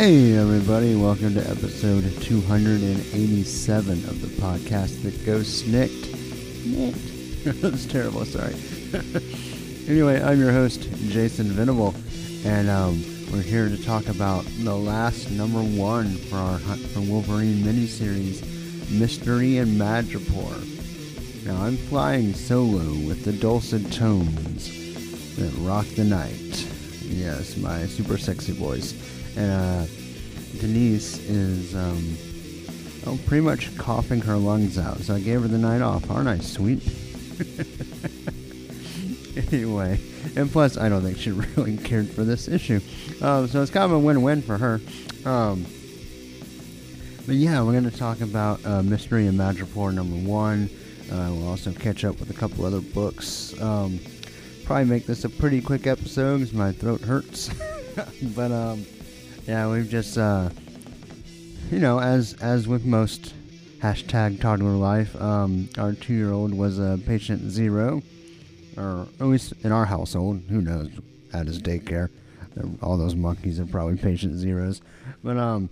Hey, everybody, welcome to episode 287 of the podcast that goes SNIKT. Snicked. That's terrible, sorry. anyway, I'm your host, Jason Venable, and um, we're here to talk about the last number one for our Hunt for Wolverine miniseries, Mystery and Madripoor. Now, I'm flying solo with the dulcet tones that rock the night. Yes, my super sexy voice uh, Denise is um, oh, pretty much coughing her lungs out. So I gave her the night off. Aren't I sweet? anyway, and plus, I don't think she really cared for this issue. Um, so it's kind of a win-win for her. Um, but yeah, we're going to talk about uh, Mystery in Madripoor number one. Uh, we'll also catch up with a couple other books. Um, probably make this a pretty quick episode because my throat hurts. but um, yeah, we've just, uh, you know, as as with most hashtag toddler life, um, our two-year-old was a patient zero, or at least in our household. Who knows? At his daycare, all those monkeys are probably patient zeros. But um,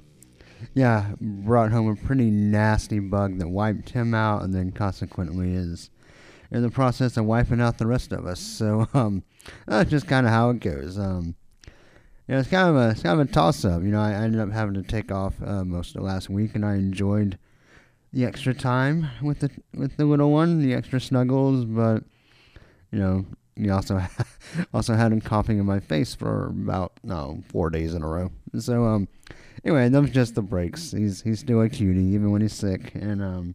yeah, brought home a pretty nasty bug that wiped him out, and then consequently is in the process of wiping out the rest of us. So um, that's just kind of how it goes. Um you know, it's kind of a it's kind of a toss up. You know, I, ended up having to take off uh, most of the last week, and I enjoyed the extra time with the with the little one, the extra snuggles. But you know, he also also had him coughing in my face for about no four days in a row. So um, anyway, that was just the breaks. He's he's still a cutie even when he's sick, and um,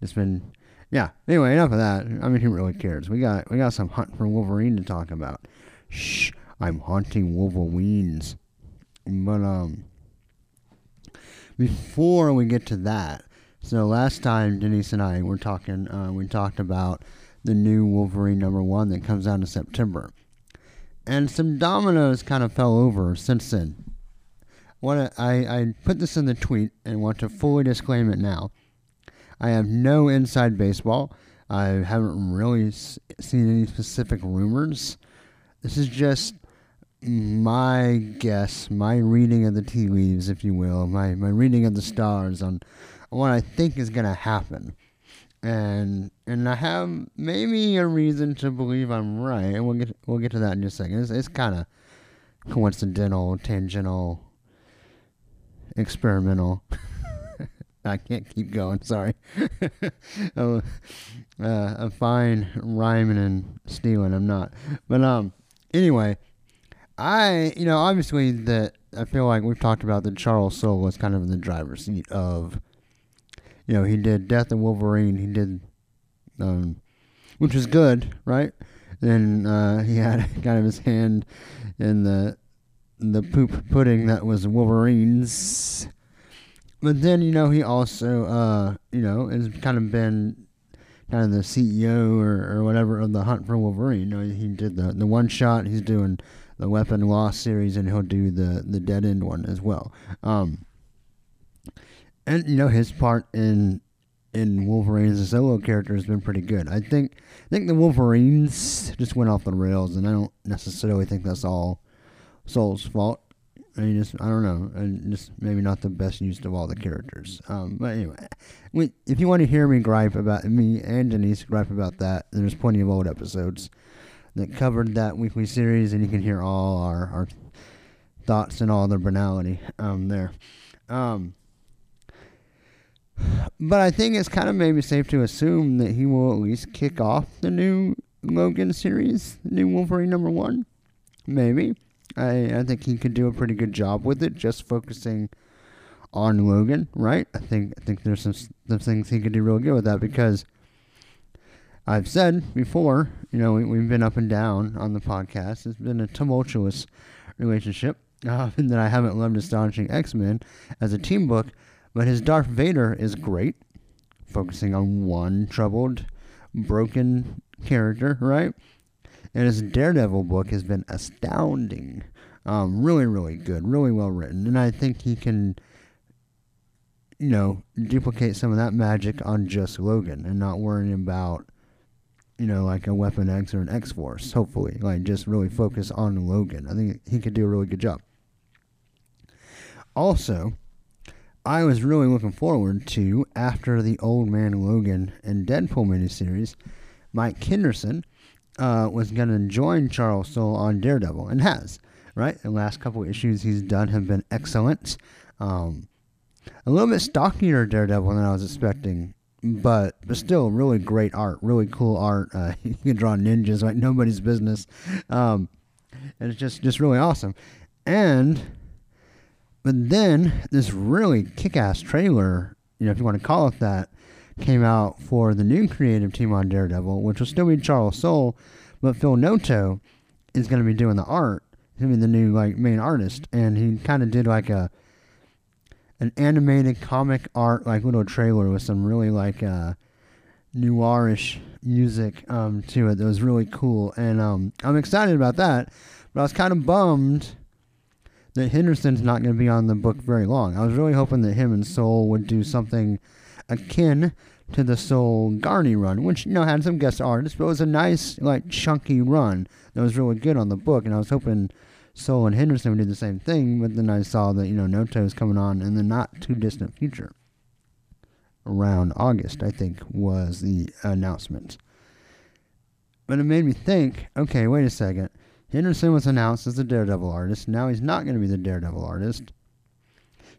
it's been yeah. Anyway, enough of that. I mean, who really cares? We got we got some hunt for Wolverine to talk about. Shh. I'm haunting Wolverines. But um before we get to that, so last time Denise and I were talking, uh, we talked about the new Wolverine number one that comes out in September, and some dominoes kind of fell over since then. What I I put this in the tweet and want to fully disclaim it now. I have no inside baseball. I haven't really seen any specific rumors. This is just my guess, my reading of the tea leaves, if you will, my, my reading of the stars on, on what I think is going to happen. And and I have maybe a reason to believe I'm right, and we'll get we'll get to that in just a second. It's, it's kind of coincidental, tangential, experimental. I can't keep going. Sorry. oh, uh, I'm fine rhyming and stealing. I'm not. But um, anyway, I, you know, obviously that I feel like we've talked about that Charles Soule was kind of in the driver's seat of, you know, he did Death of Wolverine, he did, um, which was good, right? Then uh, he had kind of his hand in the the poop pudding that was Wolverine's. But then, you know, he also, uh, you know, has kind of been kind of the CEO or, or whatever of the Hunt for Wolverine. You know, he did the the one shot. He's doing the Weapon Lost series, and he'll do the the Dead End one as well. Um, and you know his part in in Wolverine as a solo character has been pretty good. I think I think the Wolverines just went off the rails, and I don't necessarily think that's all Soule's fault. I mean, just I don't know, and just maybe not the best use of all the characters. Um, but anyway, if you want to hear me gripe about me and Denise gripe about that, there's plenty of old episodes that covered that weekly series, and you can hear all our, our thoughts and all the banality um, there. Um, but I think it's kind of maybe safe to assume that he will at least kick off the new Logan series, new Wolverine number one. Maybe. I, I think he could do a pretty good job with it, just focusing on Logan, right? I think I think there's some some things he could do real good with that because I've said before, you know, we, have been up and down on the podcast. It's been a tumultuous relationship. Uh, that I haven't loved Astonishing X Men as a team book, but his Darth Vader is great, focusing on one troubled, broken character, right? And his Daredevil book has been astounding. Um, really, really good, really well written, and I think he can, you know, duplicate some of that magic on just Logan and not worrying about, you know, like a Weapon X or an X Force. Hopefully, like just really focus on Logan. I think he could do a really good job. Also, I was really looking forward to after the Old Man Logan and Deadpool miniseries, Mike Henderson uh, was going to join Charles Soule on Daredevil and has right? The last couple issues he's done have been excellent. Um, a little bit stockier Daredevil than I was expecting, but but still really great art, really cool art. Uh, you can draw ninjas like nobody's business, um, and it's just just really awesome. And but then this really kick-ass trailer, you know, if you want to call it that, came out for the new creative team on Daredevil, which will still be Charles Soule, but Phil Noto is going to be doing the art him and the new like main artist, and he kind of did like a an animated comic art like little trailer with some really like uh, noirish music um, to it that was really cool, and um, I'm excited about that. But I was kind of bummed that Henderson's not going to be on the book very long. I was really hoping that him and Soule would do something akin to the Soule Garney run, which you know had some guest artists, but it was a nice like chunky run that was really good on the book, and I was hoping Soule and Henderson do the same thing, but then I saw that, you know, Noto is coming on in the not too distant future. Around August, I think, was the announcement. But it made me think, okay, wait a second. Henderson was announced as the Daredevil artist. Now he's not going to be the Daredevil artist.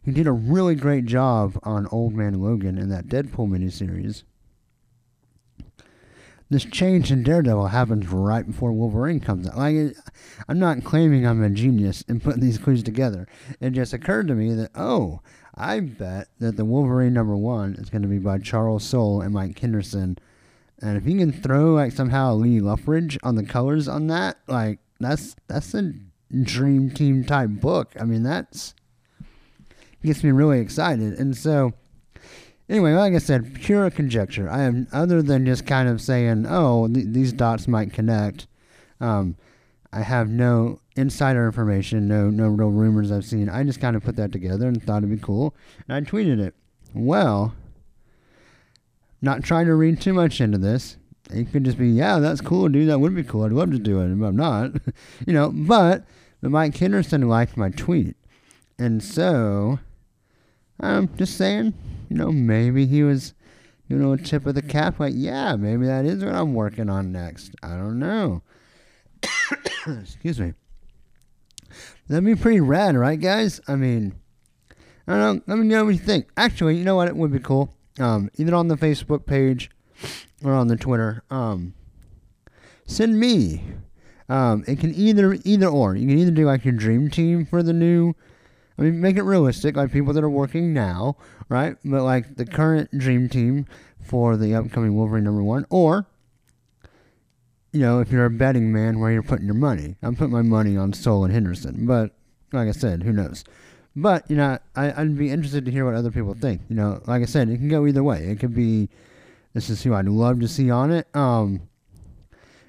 He did a really great job on Old Man Logan in that Deadpool miniseries. This change in Daredevil happens right before Wolverine comes out. Like, I'm not claiming I'm a genius in putting these clues together. It just occurred to me that, oh, I bet that the Wolverine number one is going to be by Charles Soule and Mike Henderson. And if you can throw like somehow Lee Loughridge on the colors on that, like that's that's a dream team type book. I mean, that's gets me really excited. And so Anyway, like I said, pure conjecture. I am other than just kind of saying, "Oh, th- these dots might connect." Um, I have no insider information, no no real rumors I've seen. I just kind of put that together and thought it'd be cool, and I tweeted it. Well, not trying to read too much into this. It could just be, yeah, that's cool, dude. That would be cool. I'd love to do it, but I'm not, you know. But but Mike Henderson liked my tweet, and so I'm just saying you know, maybe he was, you know, tip of the cap. Like, yeah, maybe that is what I'm working on next. I don't know. Excuse me. That'd be pretty rad, right, guys? I mean, I don't know. Let me know what you think. Actually, you know what? It would be cool. Um, either on the Facebook page or on the Twitter. Um, send me. Um, it can either either or. You can either do like your dream team for the new I mean, make it realistic, like people that are working now, right? But like the current dream team for the upcoming Wolverine number one, or you know, if you're a betting man, where you're putting your money. I'm putting my money on Soule and Henderson, but like I said, who knows? But you know, I, I'd be interested to hear what other people think. You know, like I said, it can go either way. It could be this is who I'd love to see on it. Um,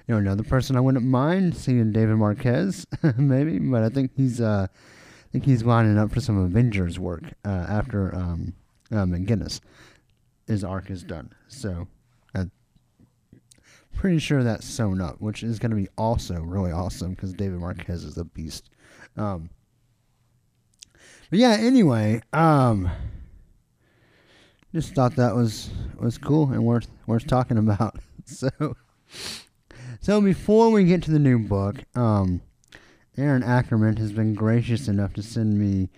you know, another person I wouldn't mind seeing David Marquez, maybe, but I think he's uh I think he's lining up for some Avengers work uh, after um, uh, McGuinness. His arc is done. So I'm pretty sure that's sewn up, which is going to be also really awesome because David Marquez is a beast. Um, but yeah, anyway, um, just thought that was was cool and worth worth talking about. So, so before we get to the new book, um, Aaron Ackerman has been gracious enough to send me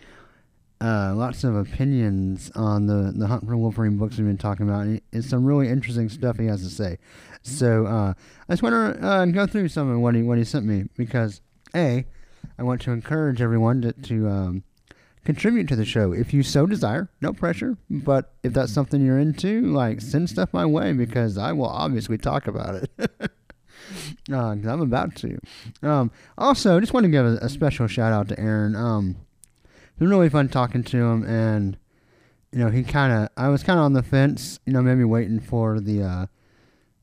uh, lots of opinions on the, the Hunt for Wolverine books we've been talking about. It's some really interesting stuff he has to say. So uh, I just want to uh, go through some of what he what he sent me because a I want to encourage everyone to, to um, contribute to the show if you so desire. No pressure, but if that's something you're into, like send stuff my way because I will obviously talk about it. uh, I'm about to. Um, also, just want to give a, a, special shout out to Aaron. Um, it's been really fun talking to him, and you know, he kind of, I was kind of on the fence, you know, maybe waiting for the, uh,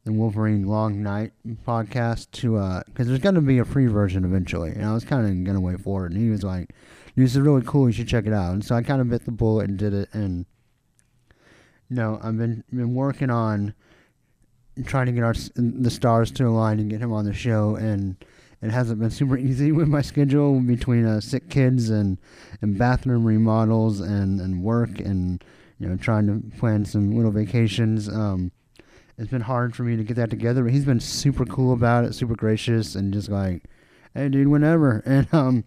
the Wolverine Long Night podcast to, uh, cause there's going to be a free version eventually. And I was kind of going to wait for it. And he was like, this is really cool. You should check it out. And so I kind of bit the bullet and did it. And, you know, I've been, been working on trying to get our, the stars to align and get him on the show. And, it hasn't been super easy with my schedule between uh, sick kids and, and bathroom remodels and, and work and you know trying to plan some little vacations. Um, it's been hard for me to get that together, but he's been super cool about it, super gracious, and just like, hey, dude, whenever. And um,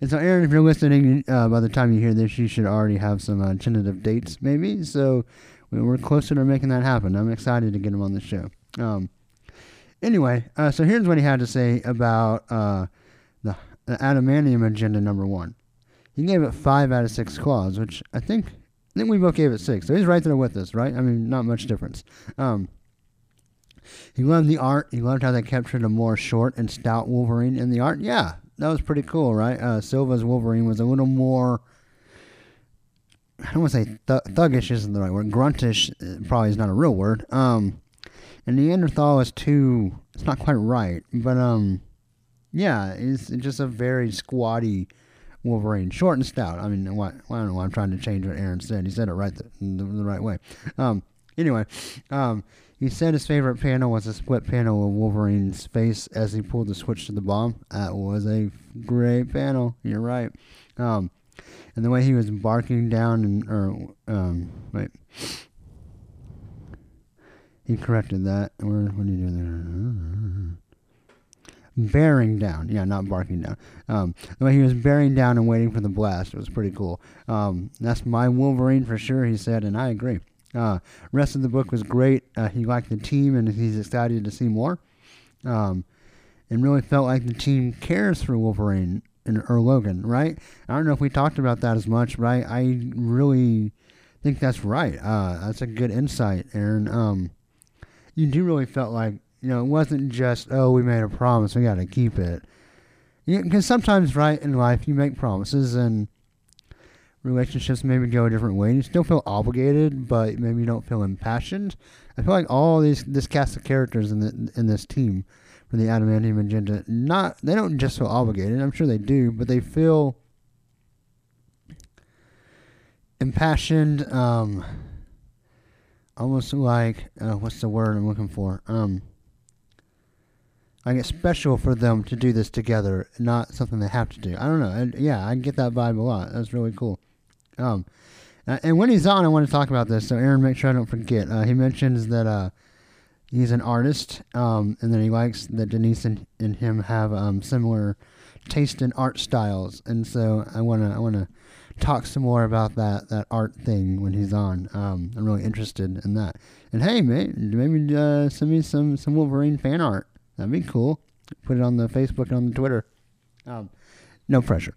and so Aaron, if you're listening, uh, by the time you hear this, you should already have some uh, tentative dates, maybe. So we're closer to making that happen. I'm excited to get him on the show. Um, Anyway, uh, so here's what he had to say about uh, the, the adamantium agenda number one. He gave it five out of six claws, which I think I think we both gave it six. So he's right there with us, right? I mean, not much difference. Um, he loved the art. He loved how they captured a more short and stout Wolverine in the art. Yeah, that was pretty cool, right? Uh, Silva's Wolverine was a little more. I don't want to say th- thuggish isn't the right word. Gruntish uh, probably is not a real word. Um, and Neanderthal is too. It's not quite right, but um, yeah, it's just a very squatty Wolverine, short and stout. I mean, why, I don't know why I'm trying to change what Aaron said. He said it right the, the, the right way. Um, anyway, um, he said his favorite panel was a split panel of Wolverine's face as he pulled the switch to the bomb. That was a great panel. You're right. Um, and the way he was barking down and or um, wait he corrected that. Where, what do you do there? Bearing down. Yeah, not barking down. Um, the way he was bearing down and waiting for the blast It was pretty cool. Um, that's my Wolverine for sure, he said, and I agree. Uh, rest of the book was great. Uh, he liked the team, and he's excited to see more. Um, and really felt like the team cares for Wolverine and, or Logan, right? I don't know if we talked about that as much, but I, I really think that's right. Uh, that's a good insight, Aaron. Um, you do really felt like you know it wasn't just oh we made a promise we got to keep it. Because sometimes right in life you make promises and relationships maybe go a different way you still feel obligated but maybe you don't feel impassioned. I feel like all these this cast of characters in the in this team for the adamantium agenda not they don't just feel obligated i'm sure they do but they feel impassioned um almost like uh, what's the word I'm looking for? Um, like it's special for them to do this together, not something they have to do. I don't know. Yeah, I get that vibe a lot. That's really cool. Um, and when he's on, I want to talk about this. So Aaron, make sure I don't forget. Uh, he mentions that uh, he's an artist, um, and that he likes that Denise and, and him have um, similar taste in art styles. And so I wanna I wanna talk some more about that that art thing when he's on. Um, I'm really interested in that. And hey, mate, maybe uh, send me some some Wolverine fan art. That'd be cool. Put it on the Facebook and on the Twitter. Um, no pressure.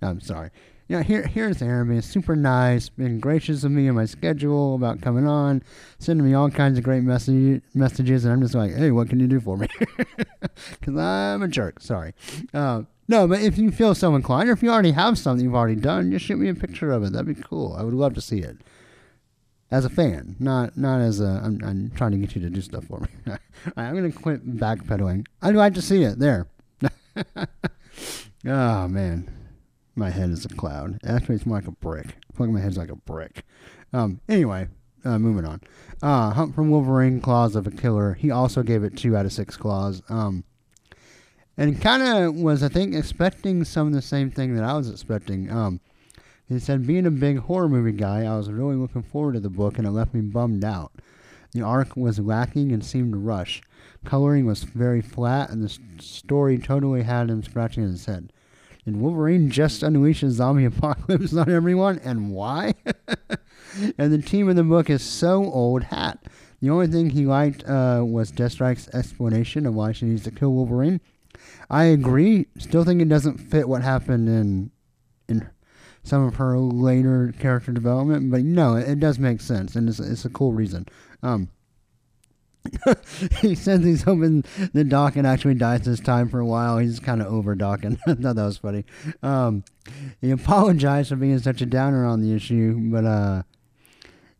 I'm sorry. You know, here here's Aaron being super nice, being gracious of me and my schedule about coming on, sending me all kinds of great message, messages, and I'm just like, hey, what can you do for me? Because I'm a jerk. Sorry. Uh, no, but if you feel so inclined, or if you already have something you've already done, just shoot me a picture of it. That'd be cool. I would love to see it. As a fan, not not as a. I'm, I'm trying to get you to do stuff for me. I'm gonna quit backpedaling. I'd like to see it there. oh man, my head is a cloud. Actually, it's more like a brick. Like my head's like a brick. Um. Anyway, uh, moving on. Uh, Hunt from Wolverine, Claws of a Killer. He also gave it two out of six claws. Um and kind of was I think expecting some of the same thing that I was expecting. Um, he said, being a big horror movie guy, I was really looking forward to the book, and it left me bummed out. The arc was lacking and seemed to rush. Coloring was very flat, and the story totally had him scratching his head. Did Wolverine just unleash a zombie apocalypse on everyone, and why? and the team in the book is so old hat. The only thing he liked uh, was Deathstrike's explanation of why she needs to kill Wolverine I agree. Still think it doesn't fit what happened in in some of her later character development, but no, it, it does make sense, and it's, it's a cool reason. Um, he says he's hoping the Daken actually dies this time for a while. He's kind of over Daken. I thought that was funny. Um, he apologized for being such a downer on the issue, but uh,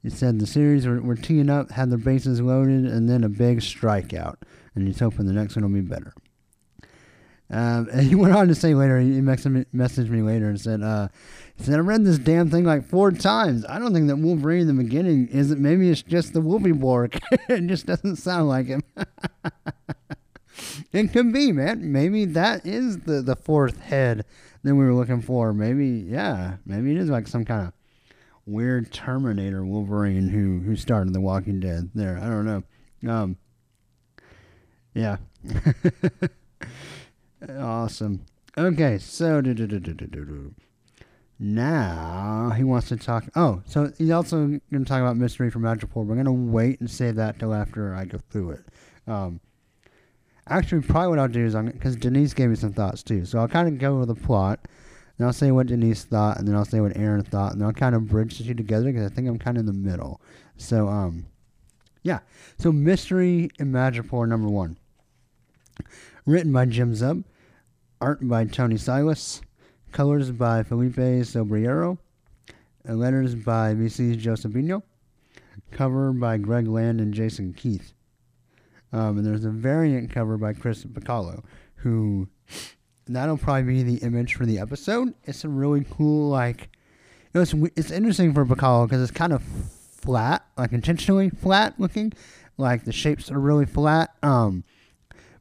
he said the series were, were teeing up, had their bases loaded, and then a big strikeout. And he's hoping the next one will be better. Um, and he went on to say later, he messaged me later and said, uh, he said, I read this damn thing like four times. I don't think that Wolverine in the beginning is it. Maybe it's just the Wolfieborg. it just doesn't sound like him. it could be, man. Maybe that is the, the fourth head that we were looking for. Maybe, yeah, maybe it is like some kind of weird Terminator Wolverine who who started The Walking Dead. There, I don't know. Um, yeah. Awesome. Okay, so now he wants to talk. Oh, so he's also going to talk about Mystery from Madripoor. We're going to wait and save that till after I go through it. Um, actually, probably what I'll do is because Denise gave me some thoughts too, so I'll kind of go over the plot. And I'll say what Denise thought, and then I'll say what Aaron thought, and then I'll kind of bridge the two together because I think I'm kind of in the middle. So, um, yeah. So, Mystery in Madripoor number one. Written by Jim Zub, art by Thony Silas, colors by Felipe Sobreiro, letters by VC Joe Sabino, cover by Greg Land and Jason Keith. Um, and there's a variant cover by Chris Bachalo, who that'll probably be the image for the episode. It's a really cool, like, you know, it's, it's interesting for Bachalo because it's kind of flat, like intentionally flat looking. Like the shapes are really flat. Um,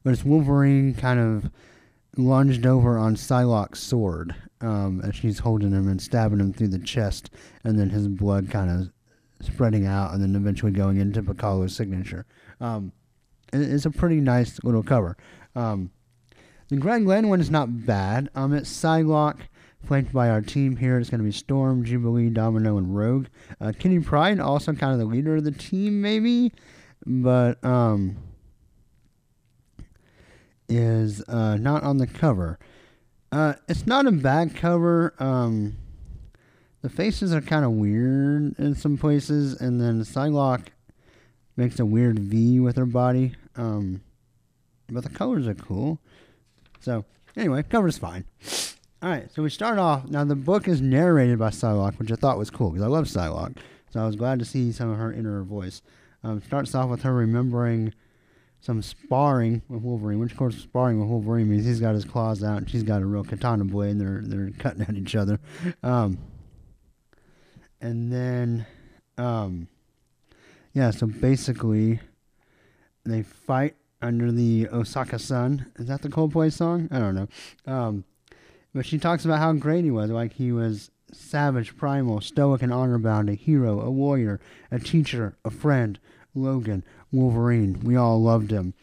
but it's Wolverine kind of lunged over on Psylocke's sword, um, and she's holding him and stabbing him through the chest, and then his blood kind of spreading out, and then eventually going into Bachalo's signature. Um, it's a pretty nice little cover. Um, the Greg Land one is not bad. Um, it's Psylocke, flanked by our team here. It's going to be Storm, Jubilee, Domino, and Rogue. Uh, Kitty Pryde, also kind of the leader of the team, maybe, but um, is uh, not on the cover. Uh, it's not a bad cover. Um, the faces are kind of weird in some places, and then Psylocke makes a weird V with her body. Um, but the colors are cool. So anyway, cover's fine. All right, so we start off. Now the book is narrated by Psylocke, which I thought was cool because I love Psylocke. So I was glad to see some of her inner voice. Um, starts off with her remembering some sparring with Wolverine, which of course sparring with Wolverine means he's got his claws out and she's got a real katana blade and they're they're cutting at each other. Um, and then, um, yeah, so basically they fight under the Osaka Sun. Is that the Coldplay song? I don't know. Um, but she talks about how great he was, like he was savage, primal, stoic, and honor bound, a hero, a warrior, a teacher, a friend, Logan, Wolverine. We all loved him.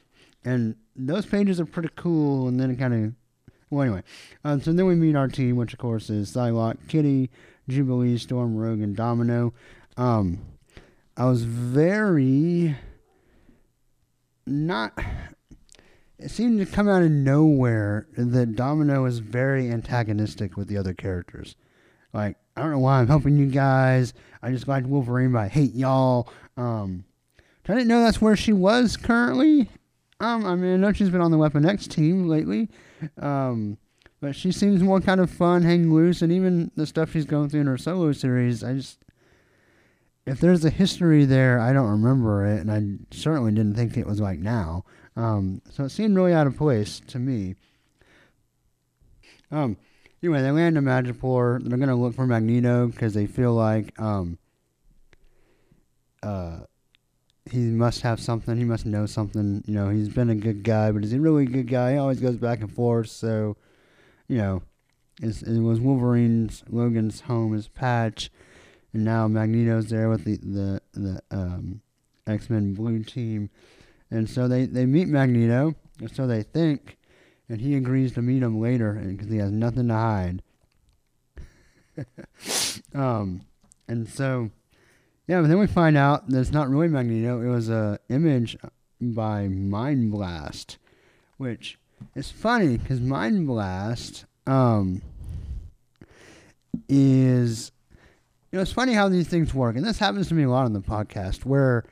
And those pages are pretty cool, and then it kind of. Well, anyway. Um, so then we meet our team, which of course is Psylocke, Kitty, Jubilee, Storm, Rogue, and Domino. Um, I was very not. It seemed to come out of nowhere that Domino is very antagonistic with the other characters. Like, I don't know why I'm helping you guys. I just like Wolverine, but I hate y'all. Um, I didn't know that's where she was currently. Um, I mean, I know she's been on the Weapon X team lately. Um, but she seems more kind of fun, hang loose, and even the stuff she's going through in her solo series, I just if there's a history there, I don't remember it, and I certainly didn't think it was like now. Um, so it seemed really out of place to me. Um, anyway, they land in Madripoor. They're gonna look for Magneto because they feel like um, uh, he must have something. He must know something. You know, he's been a good guy, but is he really a good guy? He always goes back and forth. So, you know, it was Wolverine's Logan's home, his patch and now Magneto's there with the the the um, X Men Blue Team, and so they they meet Magneto, and so they think, and he agrees to meet him later because he has nothing to hide. um, and so, yeah, but then we find out that it's not really Magneto; it was a image by Mind Blast, which is funny because Mind Blast um is you know, it's funny how these things work, and this happens to me a lot on the podcast, where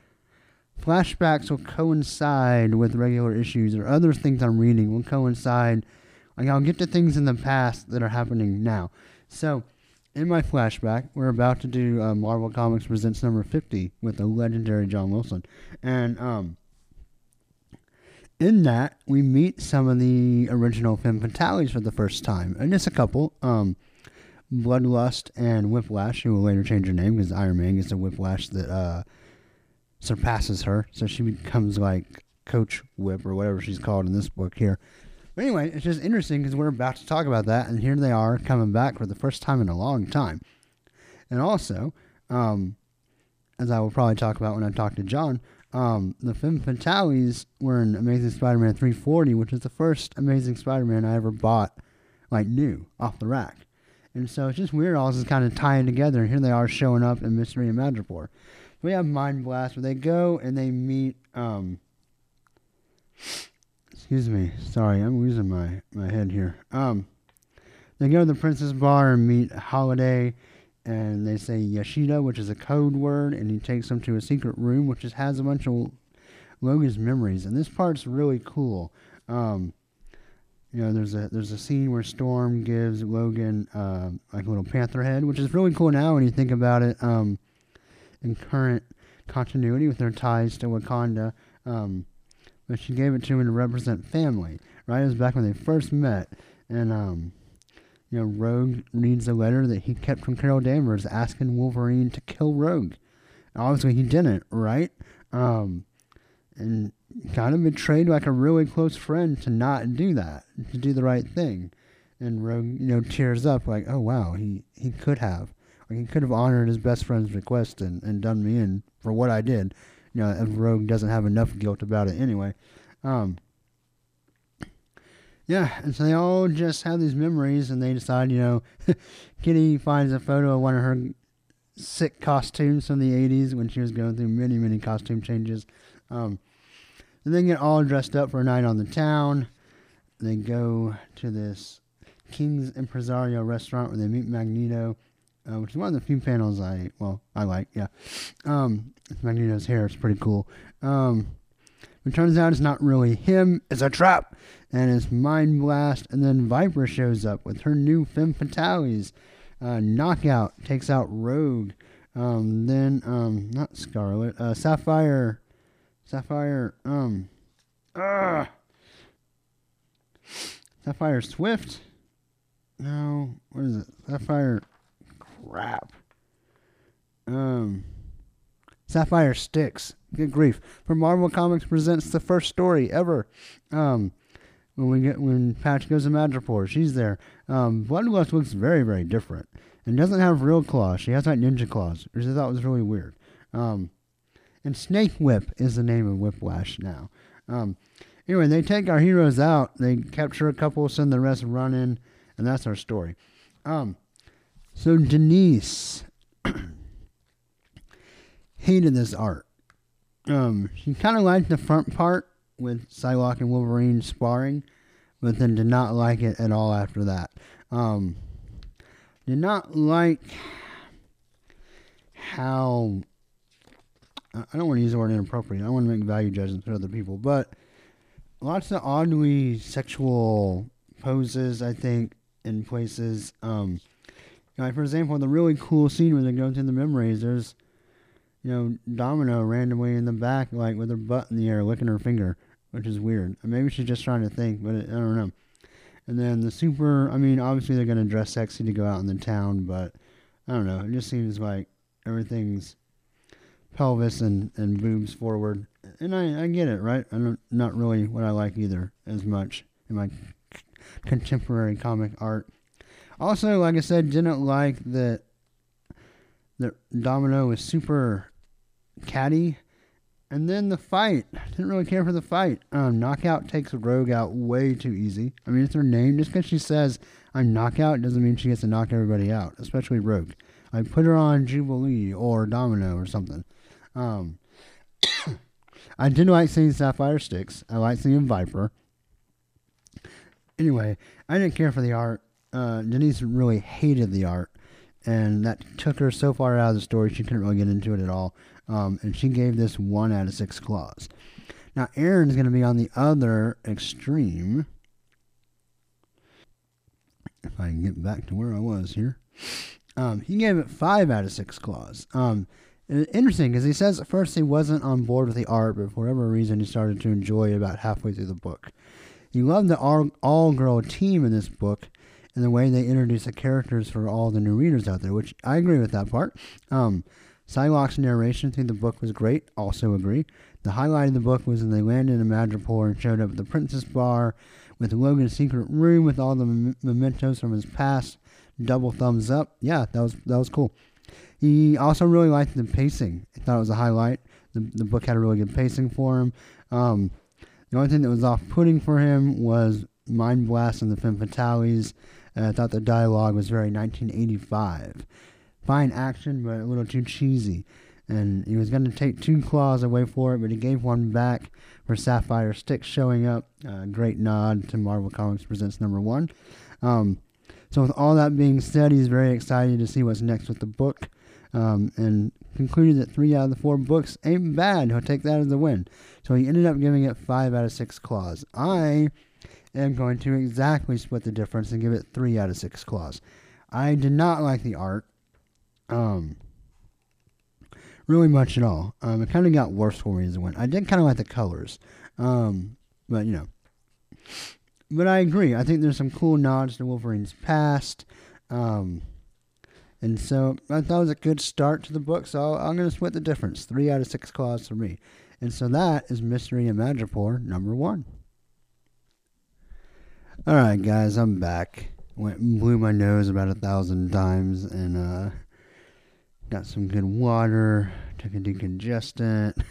flashbacks will coincide with regular issues, or other things I'm reading will coincide. Like I'll get to things in the past that are happening now. So, in my flashback, we're about to do uh, Marvel Comics Presents number 50 with the legendary John Wilson. And um, in that, we meet some of the original Femme Fatales for the first time. And just a couple. Um, Bloodlust and Whiplash, who will later change her name because Iron Man gets a Whiplash that uh, surpasses her. So she becomes like Coach Whip or whatever she's called in this book here. But anyway, it's just interesting because we're about to talk about that, and here they are coming back for the first time in a long time. And also, um, as I will probably talk about when I talk to John, um, the Femme Fatales were in Amazing Spider-Man 340, which is the first Amazing Spider-Man I ever bought, like new, off the rack. And so it's just weird all this is kind of tying together, and here they are showing up in Mystery and Madripoor. We have Mind Blast, where they go and they meet, um, excuse me, sorry, I'm losing my, my head here. Um, they go to the Princess Bar and meet Holiday, and they say Yashida, which is a code word, and he takes them to a secret room, which just has a bunch of Logan's memories. And this part's really cool. Um, you know, there's a there's a scene where Storm gives Logan uh, like a little panther head, which is really cool now when you think about it. Um, in current continuity with their ties to Wakanda. Um, but she gave it to him to represent family. Right, it was back when they first met, and um, you know, Rogue reads a letter that he kept from Carol Danvers asking Wolverine to kill Rogue. Obviously, he didn't, right? Um, and kind of betrayed like a really close friend to not do that, to do the right thing. And Rogue, you know, tears up like, oh wow, he he could have, like he could have honored his best friend's request and, and done me in for what I did. You know, Rogue doesn't have enough guilt about it anyway. Um, yeah, and so they all just have these memories, and they decide, you know, Kitty finds a photo of one of her sick costumes from the 80s when she was going through many, many costume changes. Um, and they get all dressed up for a night on the town. They go to this King's Impresario restaurant where they meet Magneto, uh, which is one of the few panels I, well, I like, yeah. Um, Magneto's hair is pretty cool. Um, it turns out it's not really him, it's a trap. And it's Mind Blast. And then Viper shows up with her new Femme Fatales. Uh, Knockout takes out Rogue. Um, then, um, not Scarlet, uh, Sapphire. Sapphire, um, uh, Sapphire Swift? No, what is it? Sapphire, crap. Um, Sapphire Styx. Good grief. For Marvel Comics presents the first story ever. Um, when we get when Patch goes to Madripoor, she's there. Um, Bloodlust looks very very different and doesn't have real claws. She has like ninja claws, which I thought was really weird. Um, and Snake Whip is the name of Whiplash now. Um, anyway, they take our heroes out. They capture a couple, send the rest running, and that's our story. Um, so Denise hated this art. Um, she kind of liked the front part with Psylocke and Wolverine sparring, but then did not like it at all after that. Um, did not like how I don't want to use the word inappropriate. I want to make value judgments for other people, but lots of oddly sexual poses. I think in places. Um, like for example, the really cool scene where they go into the memories. There's you know, Domino randomly in the back, like with her butt in the air, licking her finger, which is weird. Maybe she's just trying to think, but it, I don't know. And then the super, I mean, obviously they're going to dress sexy to go out in the town, but I don't know. It just seems like everything's pelvis and, and boobs forward. And I, I get it, right? I'm not really what I like either as much in my contemporary comic art. Also, like I said, didn't like that the Domino was super catty. And then the fight. Didn't really care for the fight. Um, knockout takes Rogue out way too easy. I mean, it's her name. Just because she says I'm knockout doesn't mean she gets to knock everybody out, especially Rogue. I put her on Jubilee or Domino or something. Um, I did like seeing Sapphire Styx. I like seeing Viper. Anyway, I didn't care for the art. Uh, Denise really hated the art and that took her so far out of the story she couldn't really get into it at all. Um, and she gave this one out of six claws. Now Aaron's going to be on the other extreme. If I can get back to where I was here, Um, he gave it five out of six claws. Um, interesting because he says at first he wasn't on board with the art, but for whatever reason he started to enjoy it about halfway through the book. He loved the all, all girl team in this book and the way they introduce the characters for all the new readers out there, which I agree with that part. Um, Psylocke's narration through the book was great, also agree. The highlight of the book was when they landed in Madripoor and showed up at the Princess Bar with Logan's secret room with all the mementos from his past. Double thumbs up. Yeah, that was that was cool. He also really liked the pacing. I thought it was a highlight. The, the book had a really good pacing for him. Um, the only thing that was off-putting for him was Mind Blast and the Femme Fatales. Uh, I thought the dialogue was very 1985. Fine action, but a little too cheesy. And he was going to take two claws away for it, but he gave one back for Sapphire Stick showing up. Uh, great nod to Marvel Comics Presents number one. Um, so, with all that being said, he's very excited to see what's next with the book um, and concluded that three out of the four books ain't bad. He'll take that as a win. So, he ended up giving it five out of six claws. I am going to exactly split the difference and give it three out of six claws. I did not like the art. Um, really much at all. Um, it kind of got worse for me as it went. I did kind of like the colors, um, but you know, but I agree. I think there's some cool nods to Wolverine's past. Um, and so I thought it was a good start to the book. So I'm going to split the difference. Three out of six claws for me. And so that is Mystery in Madripoor number one. All right, guys, I'm back. Went blew my nose about a thousand times and uh, got some good water. Took a decongestant.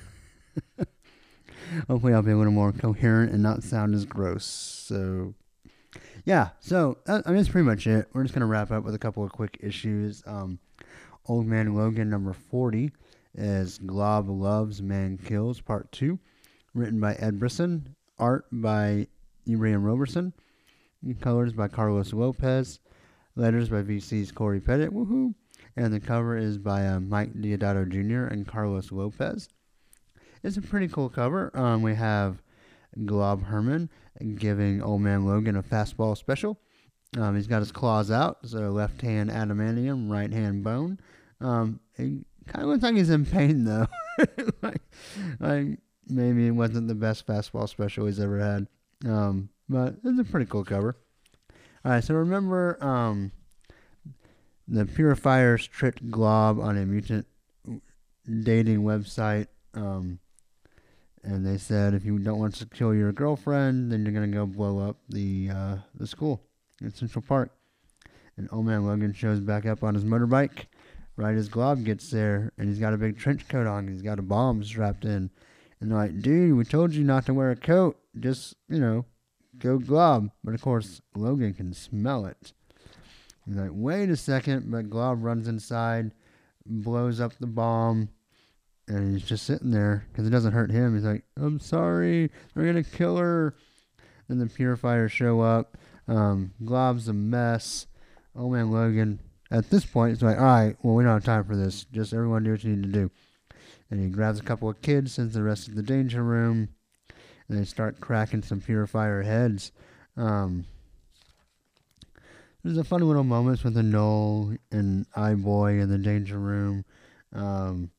hopefully I'll be a little more coherent and not sound as gross. So, yeah, so uh, I mean, that's pretty much it. We're just going to wrap up with a couple of quick issues. Um, Old Man Logan number 40 is Glob Loves, Man Kills, Part 2, written by Ed Brisson, art by Ibrahim Roberson, colors by Carlos Lopez, letters by VC's Cory Petit, woohoo, and the cover is by uh, Mike Deodato Jr. and Carlos Lopez. It's a pretty cool cover. Um, we have Glob Herman giving Old Man Logan a fastball special. Um, he's got his claws out, so left hand adamantium, right hand bone. Um, he kind of looks like he's in pain though. like, like, maybe it wasn't the best fastball special he's ever had. Um, but it's a pretty cool cover. All right, so remember um, the Purifiers tricked Glob on a mutant dating website. Um, and they said if you don't want to kill your girlfriend, then you're gonna go blow up the uh, the school in Central Park. And old man Logan shows back up on his motorbike. Right as Glob gets there, and he's got a big trench coat on. He's got a bomb strapped in. And they're like, dude, we told you not to wear a coat. Just, you know, go Glob. But of course, Logan can smell it. He's like, wait a second. But Glob runs inside, blows up the bomb, and he's just sitting there because it doesn't hurt him. He's like, "I'm sorry, they're gonna kill her." Then the purifiers show up. Um, Glob's a mess. Oh man, Logan. At this point, it's like, all right, well, we don't have time for this. Just everyone do what you need to do. And he grabs a couple of kids, sends the rest to the danger room, they start cracking some purifier heads. Um, there's a funny little moments with the Knull and Eye-Boy in the danger room. Um,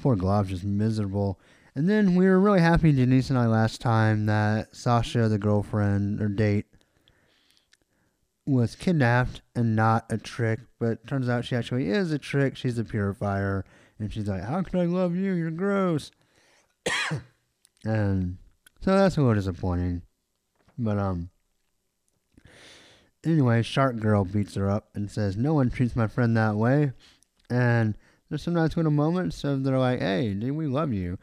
poor Glob's just miserable. And then we were really happy, Denise and I, last time that Sasha, the girlfriend or date, was kidnapped and not a trick. But turns out she actually is a trick. She's a purifier. And she's like, How can I love you? You're gross. and so that's a little disappointing. But, um, anyway, Shark Girl beats her up and says, No one treats my friend that way. And there's some nice little moments of they're like, hey, dude, we love you.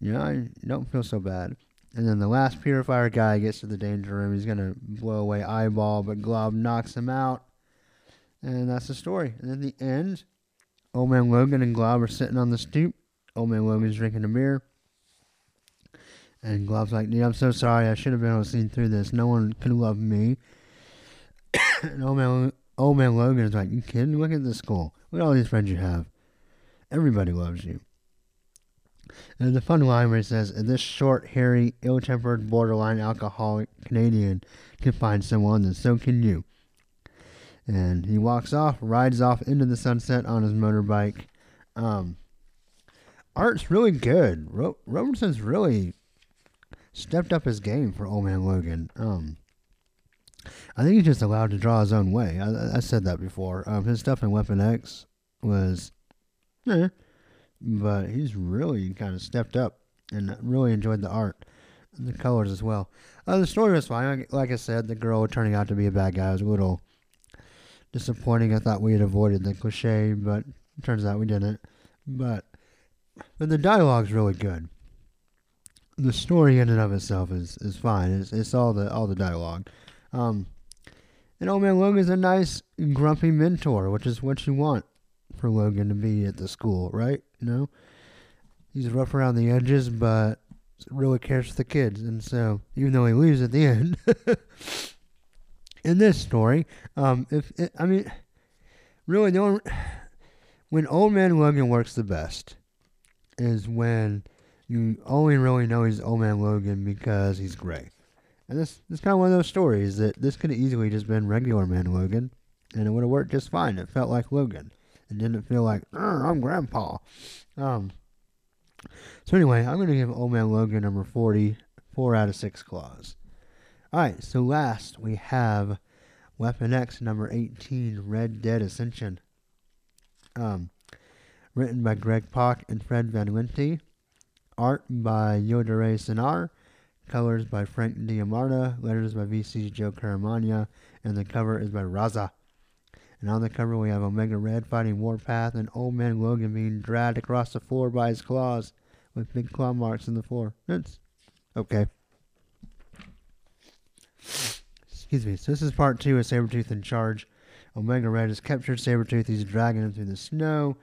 You know, I don't feel so bad. And then the last purifier guy gets to the danger room. He's going to blow away Eyeball, but Glob knocks him out. And that's the story. And at the end, Old Man Logan and Glob are sitting on the stoop. Old Man Logan's drinking a beer. And Glob's like, dude, I'm so sorry. I should have been able to see through this. No one could love me. and Old Man, Old Man Logan is like, you kidding? Look at this school. Look at all these friends you have. Everybody loves you. And the fun line where he says, this short, hairy, ill tempered, borderline alcoholic Canadian can find someone, and so can you. And he walks off, rides off into the sunset on his motorbike. Um, art's really good. Ro- Robertson's really stepped up his game for Old Man Logan. Um, I think he's just allowed to draw his own way. I, I said that before. Um, his stuff in Weapon X was, eh, but he's really kind of stepped up and really enjoyed the art, and the colors as well. Uh, the story was fine. Like I said, the girl turning out to be a bad guy was a little disappointing. I thought we had avoided the cliche, but turns out we didn't. But but the dialogue's really good. The story in and of itself is, is fine. It's, it's all the all the dialogue. Um, and Old Man Logan's a nice grumpy mentor, which is what you want for Logan to be at the school, right? You know, he's rough around the edges, but really cares for the kids. And so, even though he leaves at the end, in this story, um, if it, I mean, really, only, when Old Man Logan works the best is when you only really know he's Old Man Logan because he's gray. And this, this is kind of one of those stories that this could have easily just been regular Man Logan, and it would have worked just fine. It felt like Logan. It didn't feel like, I'm Grandpa. Um, so anyway, I'm going to give Old Man Logan number 40, 4 out of 6 claws. Alright, so last we have Weapon X number 18, Red Dead Ascension. Um, written by Greg Pak and Fred Van Lente. Art by Yildiray Cinar. Colors by Frank D'Armata. Letters by VC's Joe Caramagna. And the cover is by Rahzzah. And on the cover we have Omega Red fighting Warpath and Old Man Logan being dragged across the floor by his claws with big claw marks in the floor. It's okay. Excuse me. So this is part two of Sabretooth in charge. Omega Red has captured Sabretooth. He's dragging him through the snow.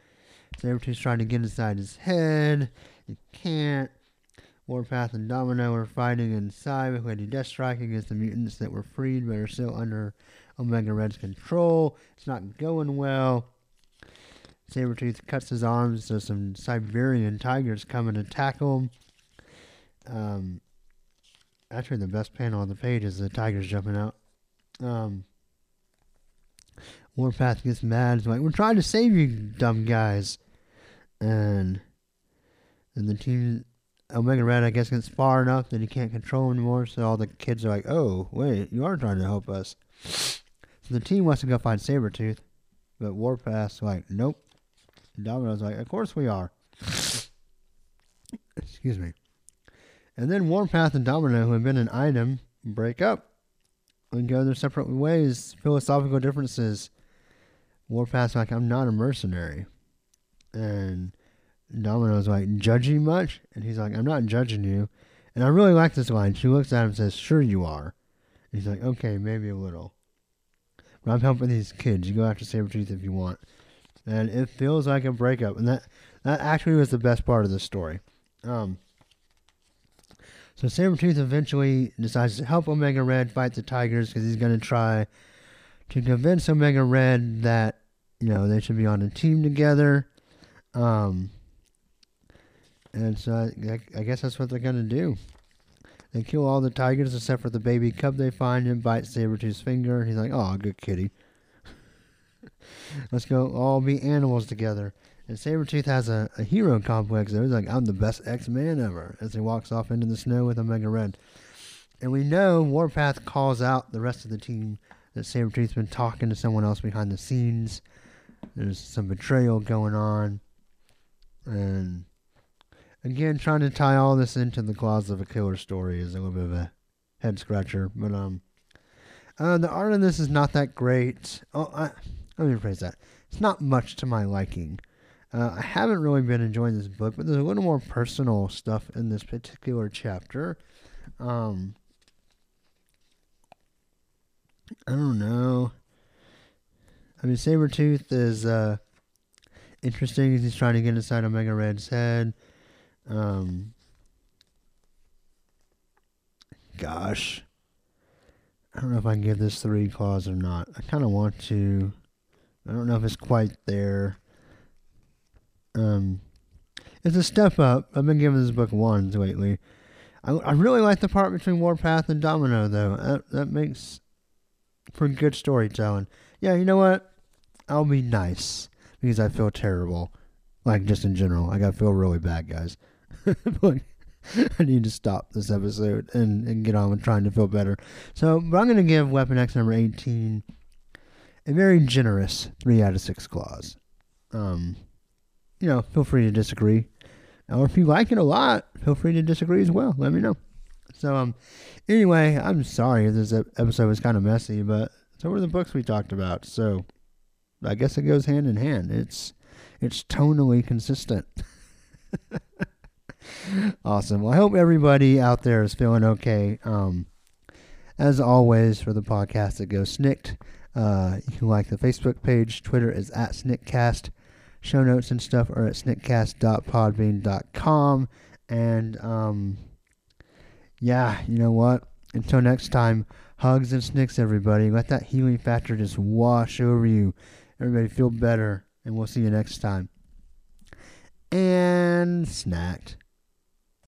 Sabretooth's trying to get inside his head. He can't. Warpath and Domino are fighting inside with Lady Deathstrike against the mutants that were freed but are still under Omega Red's control. It's not going well. Sabretooth cuts his arms so some Siberian tigers come and attack him. Um, actually, the best panel on the page is the tigers jumping out. Um, Warpath gets mad. He's like, "We're trying to save you, dumb guys," and and the team Omega Red, I guess, gets far enough that he can't control anymore. So all the kids are like, "Oh, wait, you are trying to help us." So the team wants to go find Sabretooth, but Warpath's like, "Nope." Domino's like, "Of course we are." Excuse me. And then Warpath and Domino, who have been an item, break up and go their separate ways. Philosophical differences. Warpath's like, I'm not a mercenary. And Domino's like, judging much? And he's like, I'm not judging you. And I really like this line. She looks at him and says, Sure you are. And he's like, Okay, maybe a little. But I'm helping these kids. You go after Sabretooth if you want. And it feels like a breakup. And that, that actually was the best part of the story. Um, so Sabretooth eventually decides to help Omega Red fight the Tigers because he's going to try to convince Omega Red that, you know, they should be on a team together. Um, and so I, I guess that's what they're going to do. They kill all the tigers except for the baby cub they find and bite Sabretooth's finger. He's like, oh, good kitty. Let's go all be animals together. And Sabretooth has a, a hero complex. He's like, I'm the best X Man ever as he walks off into the snow with Omega Red. And we know Warpath calls out the rest of the team that Sabretooth's been talking to someone else behind the scenes. There's some betrayal going on. And again, trying to tie all this into the claws of a killer story is a little bit of a head scratcher. But um, uh, the art in this is not that great. Oh, I, let me rephrase that. It's not much to my liking. Uh, I haven't really been enjoying this book, but there's a little more personal stuff in this particular chapter. Um, I don't know. I mean, Sabretooth is uh, interesting. He's trying to get inside Omega Red's head. Um, gosh. I don't know if I can give this three claws or not. I kind of want to. I don't know if it's quite there. Um, it's a step up. I've been giving this book ones lately. I, I really like the part between Warpath and Domino, though. That, that makes for good storytelling. yeah, you know what? I'll be nice because I feel terrible. Like just in general, like I feel really bad, guys. like, I need to stop this episode and, and get on with trying to feel better. So, but I'm to give Weapon X number 18 a very generous three out of six claws. Um, you know, feel free to disagree, or if you like it a lot, feel free to disagree as well. Let me know. So, um, anyway, I'm sorry this episode was kind of messy, but so were the books we talked about. So, I guess it goes hand in hand. It's it's tonally consistent. awesome. Well, I hope everybody out there is feeling okay. Um, as always, for the podcast that goes SNIKT, uh, you can like the Facebook page. Twitter is at sniktcast. Show notes and stuff are at sniktcast.podbean.com. And um, yeah, you know what? Until next time, hugs and SNIKTs, everybody. Let that healing factor just wash over you. Everybody feel better, and we'll see you next time. And SNIKT.